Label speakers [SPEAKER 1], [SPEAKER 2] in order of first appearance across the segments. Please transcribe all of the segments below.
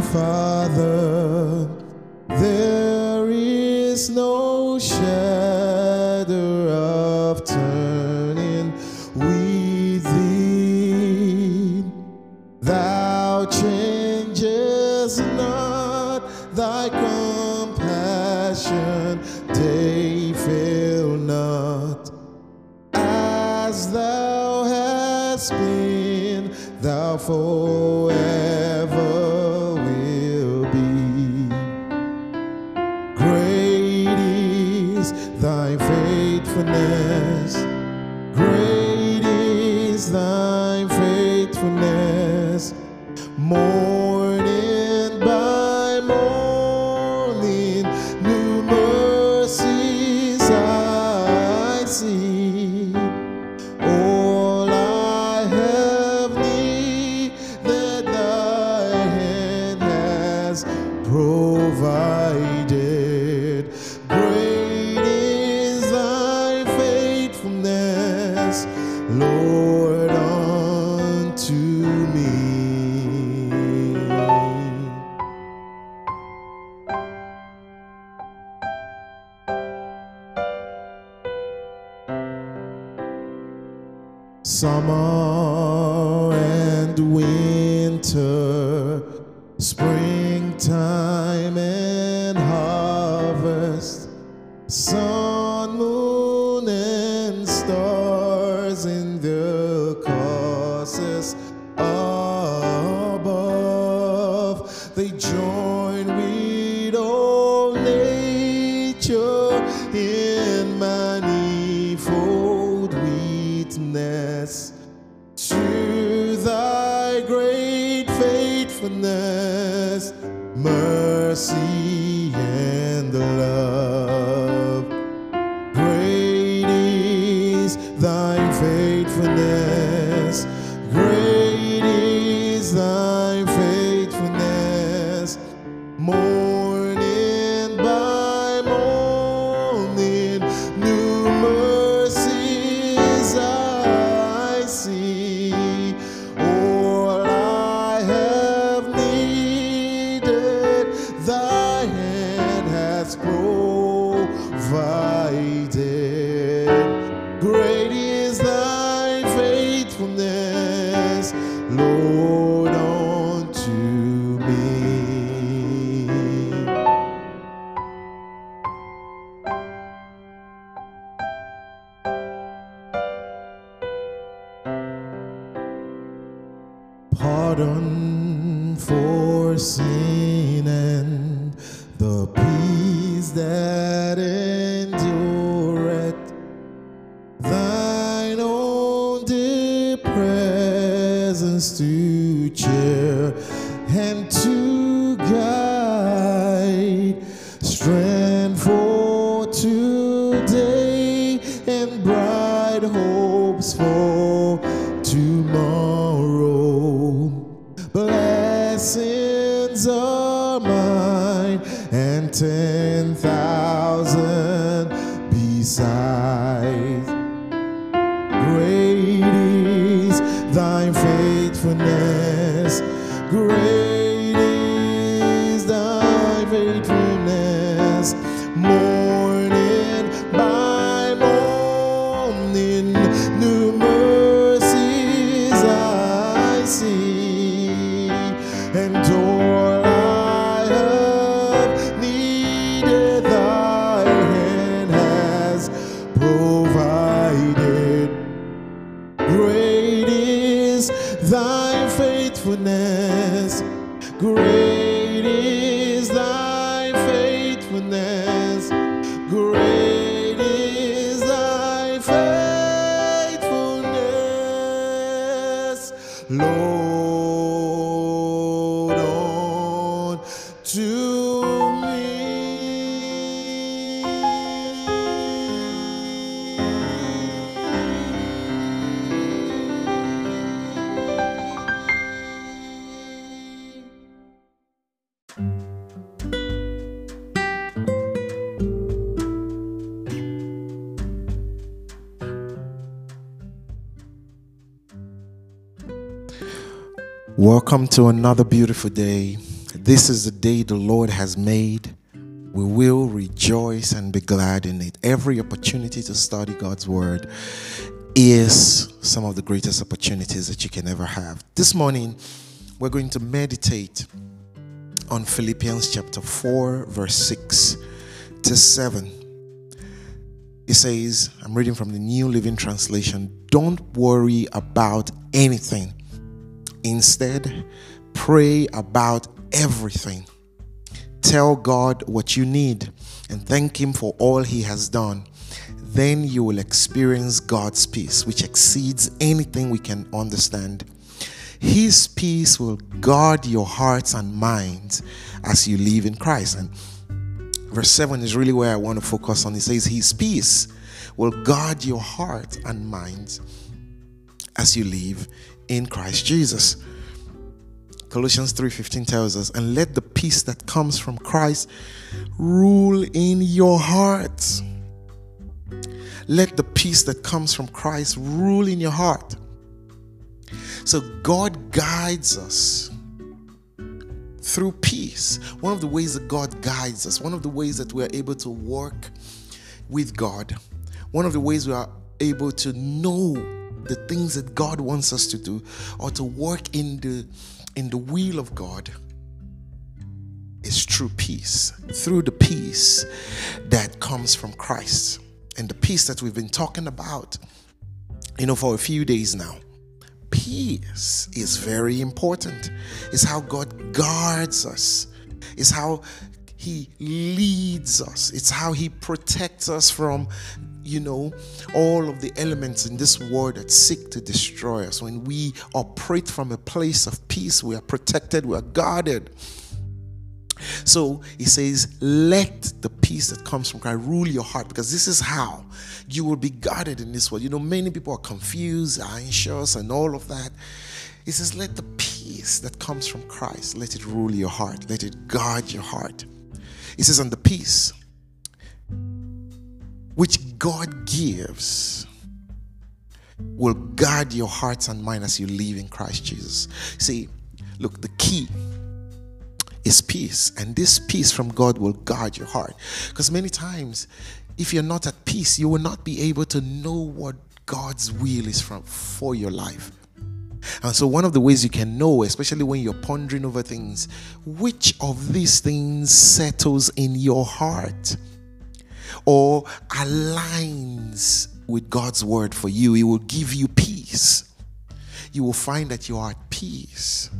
[SPEAKER 1] Father, there provided time and harvest. mercy. there. mine and 10,000 beside Welcome to another beautiful day this is the day the Lord has made. We will rejoice and be glad in it. Every opportunity to study God's word is some of the greatest opportunities that you can ever have. This morning, we're going to meditate on Philippians chapter 4, verse 6 to 7. It says, I'm reading from the New Living Translation, don't worry about anything. Instead, pray about everything. Tell God what you need and thank Him for all He has done. Then you will experience God's peace, which exceeds anything we can understand. His peace will guard your hearts and minds as you live in Christ. And verse 7 is really where I want to focus on. It says, His peace will guard your heart and minds as you live in Christ Jesus. Colossians 3:15 tells us, "And let the peace that comes from Christ rule in your hearts." Let the peace that comes from Christ rule in your heart. So God guides us through peace. One of the ways that God guides us, one of the ways that we are able to work with God, one of the ways we are able to know the things that God wants us to do or to work in the in the will of God is true peace, through the peace that comes from Christ and the peace that we've been talking about, you know, for a few days now. Peace is very important. It's how God guards us. It's how he leads us. It's how He protects us from, you know, all of the elements in this world that seek to destroy us. When we operate from a place of peace, we are protected, we are guarded. So he says, let the peace that comes from Christ rule your heart because this is how you will be guarded in this world. You know, many people are confused, anxious, and all of that. He says, let the peace that comes from Christ, let it rule your heart, let it guard your heart. It says, and the peace which God gives will guard your hearts and mind as you live in Christ Jesus. See, look, the key is peace, and this peace from God will guard your heart. Because many times, if you're not at peace, you will not be able to know what God's will is from for your life. And so, one of the ways you can know, especially when you're pondering over things, which of these things settles in your heart or aligns with God's word for you, it will give you peace. You will find that you are at peace.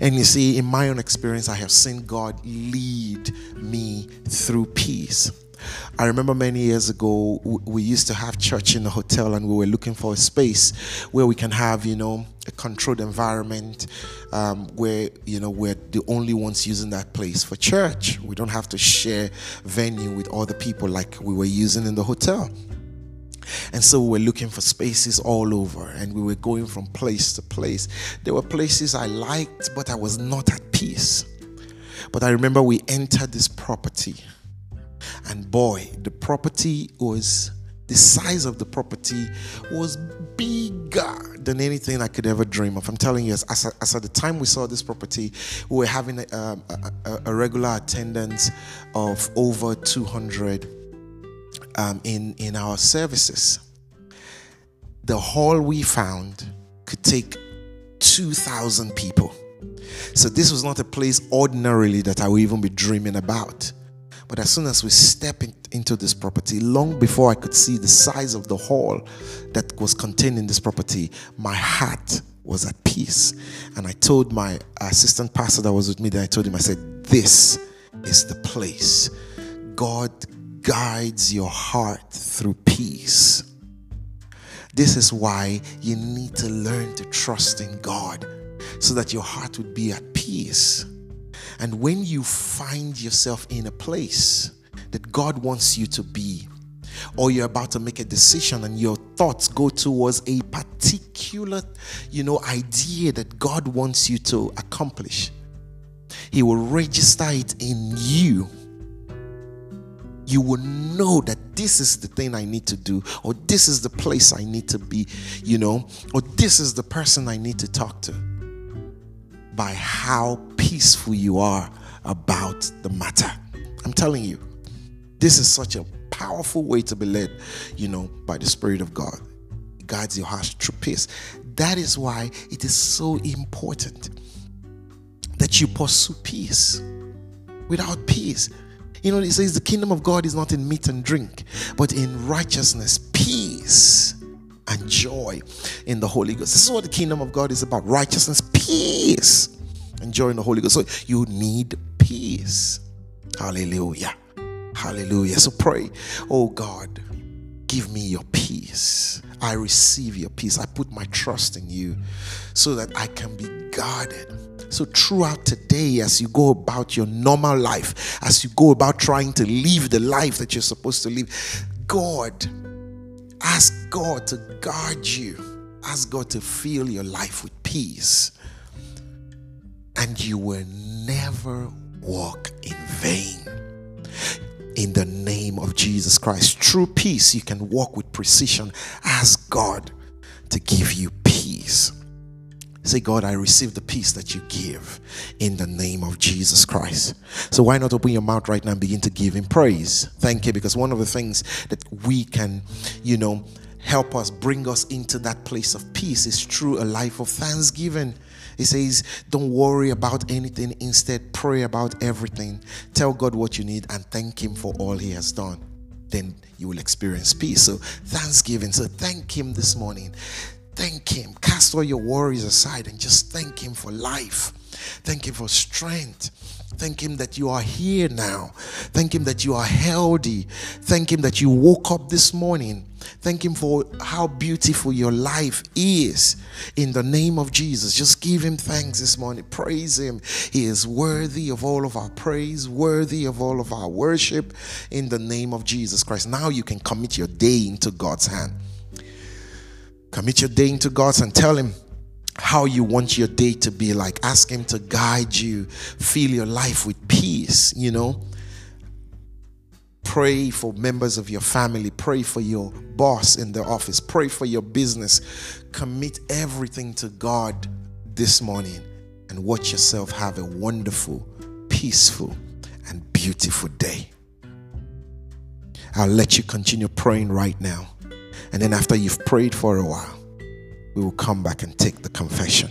[SPEAKER 1] And you see, in my own experience, I have seen God lead me through peace. I remember many years ago, we used to have church in the hotel and we were looking for a space where we can have, you know, a controlled environment um, where, you know, we're the only ones using that place for church. We don't have to share venue with other people like we were using in the hotel. And so we were looking for spaces all over and we were going from place to place. There were places I liked, but I was not at peace. But I remember we entered this property and boy, the property was the size of the property was bigger than anything I could ever dream of. I'm telling you, as, as, at the time we saw this property, we were having a, a, a, a regular attendance of over 200 um, in, in our services. The hall we found could take 2,000 people. So this was not a place ordinarily that I would even be dreaming about. But as soon as we stepped in, into this property, long before I could see the size of the hall that was contained in this property, my heart was at peace. And I told my assistant pastor that was with me, that I told him, I said, This is the place. God guides your heart through peace. This is why you need to learn to trust in God so that your heart would be at peace. And when you find yourself in a place that God wants you to be, or you're about to make a decision and your thoughts go towards a particular, you know, idea that God wants you to accomplish, He will register it in you you will know that this is the thing I need to do, or this is the place I need to be, you know, or this is the person I need to talk to by how peaceful you are about the matter. I'm telling you, this is such a powerful way to be led, you know, by the Spirit of God. It guides your heart through peace. That is why it is so important that you pursue peace. Without peace, you know, it says the kingdom of God is not in meat and drink, but in righteousness, peace and joy in the Holy Ghost. This is what the kingdom of God is about righteousness, peace, and joy in the Holy Ghost. So you need peace. Hallelujah. Hallelujah. So pray, oh God, give me your peace. I receive your peace. I put my trust in you so that I can be guarded. So, throughout today, as you go about your normal life, as you go about trying to live the life that you're supposed to live, God God to guard you. Ask God to fill your life with peace. And you will never walk in vain. In the name of Jesus Christ, true peace, you can walk with precision. Ask God to give you peace. Say, God, I receive the peace that you give in the name of Jesus Christ. So, why not open your mouth right now and begin to give Him praise? Thank you, because one of the things that we can, you know, help us bring us into that place of peace is through a life of thanksgiving. He says, Don't worry about anything, instead, pray about everything. Tell God what you need and thank Him for all He has done. Then you will experience peace. So, thanksgiving. So, thank Him this morning. Thank Him. Cast all your worries aside and just thank Him for life. Thank Him for strength. Thank Him that you are here now. Thank Him that you are healthy. Thank Him that you woke up this morning. Thank Him for how beautiful your life is. In the name of Jesus, just give Him thanks this morning. Praise Him. He is worthy of all of our praise, worthy of all of our worship. In the name of Jesus Christ. Now you can commit your day into God's hand. Commit your day into God's and tell Him, how you want your day to be like. Ask Him to guide you. Fill your life with peace, you know. Pray for members of your family. Pray for your boss in the office. Pray for your business. Commit everything to God this morning and watch yourself have a wonderful, peaceful, and beautiful day. I'll let you continue praying right now. And then, after you've prayed for a while, we will come back and take the confession.